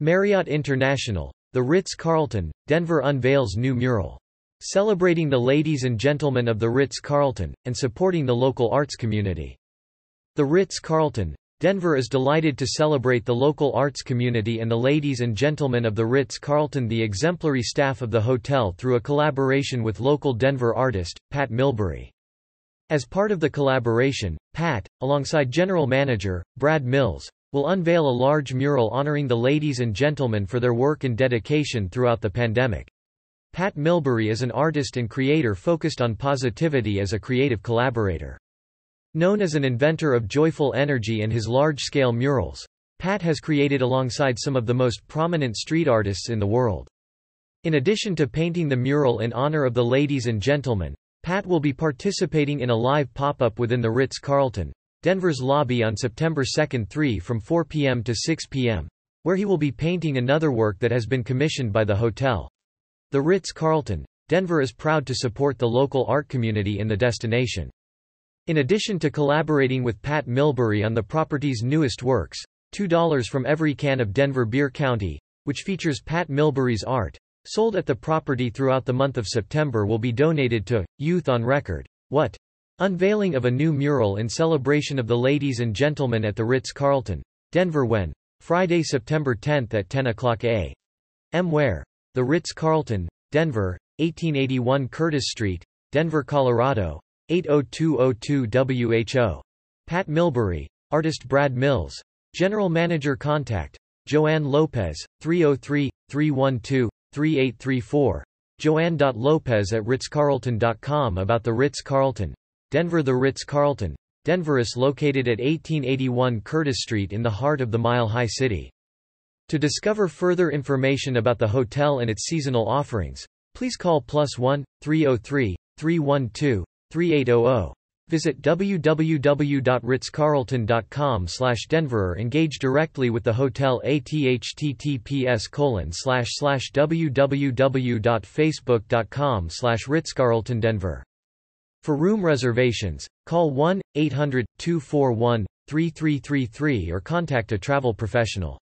Marriott International. The Ritz-Carlton, Denver unveils new mural. Celebrating the ladies and gentlemen of the Ritz-Carlton, and supporting the local arts community. The Ritz-Carlton, Denver is delighted to celebrate the local arts community and the ladies and gentlemen of the Ritz-Carlton the exemplary staff of the hotel through a collaboration with local Denver artist, Pat Milbery. As part of the collaboration, Pat, alongside general manager, Brad Mills, will unveil a large mural honoring the ladies and gentlemen for their work and dedication throughout the pandemic. Pat Milbery is an artist and creator focused on positivity as a creative collaborator. Known as an inventor of joyful energy and his large-scale murals, Pat has created alongside some of the most prominent street artists in the world. In addition to painting the mural in honor of the ladies and gentlemen, Pat will be participating in a live pop-up within the Ritz-Carlton, Denver's lobby on September 2 3 from 4 p.m. to 6 p.m., where he will be painting another work that has been commissioned by the hotel. The Ritz-Carlton, Denver is proud to support the local art community in the destination. In addition to collaborating with Pat Milbery on the property's newest works, $2 from every can of Denver Beer County, which features Pat Milbery's art, sold at the property throughout the month of September will be donated to Youth on Record. What? Unveiling of a new mural in celebration of the ladies and gentlemen at the Ritz-Carlton, Denver when? Friday, September 10 at 10 o'clock a. M. Where? The Ritz-Carlton, Denver, 1881 Curtis Street, Denver, Colorado, 80202 WHO. Pat Milbery. Artist Brad Mills. General Manager Contact. Joanne Lopez, 303-312-3834. Joanne.lopez at ritzcarlton.com About the Ritz-Carlton. Denver The Ritz-Carlton. Denver is located at 1881 Curtis Street in the heart of the Mile High City. To discover further information about the hotel and its seasonal offerings, please call plus 1 303 312 3800. Visit www.ritzcarlton.com slash denver or engage directly with the hotel at https colon slash slash www.facebook.com slash ritzcarltondenver. For room reservations, call 1-800-241-3333 or contact a travel professional.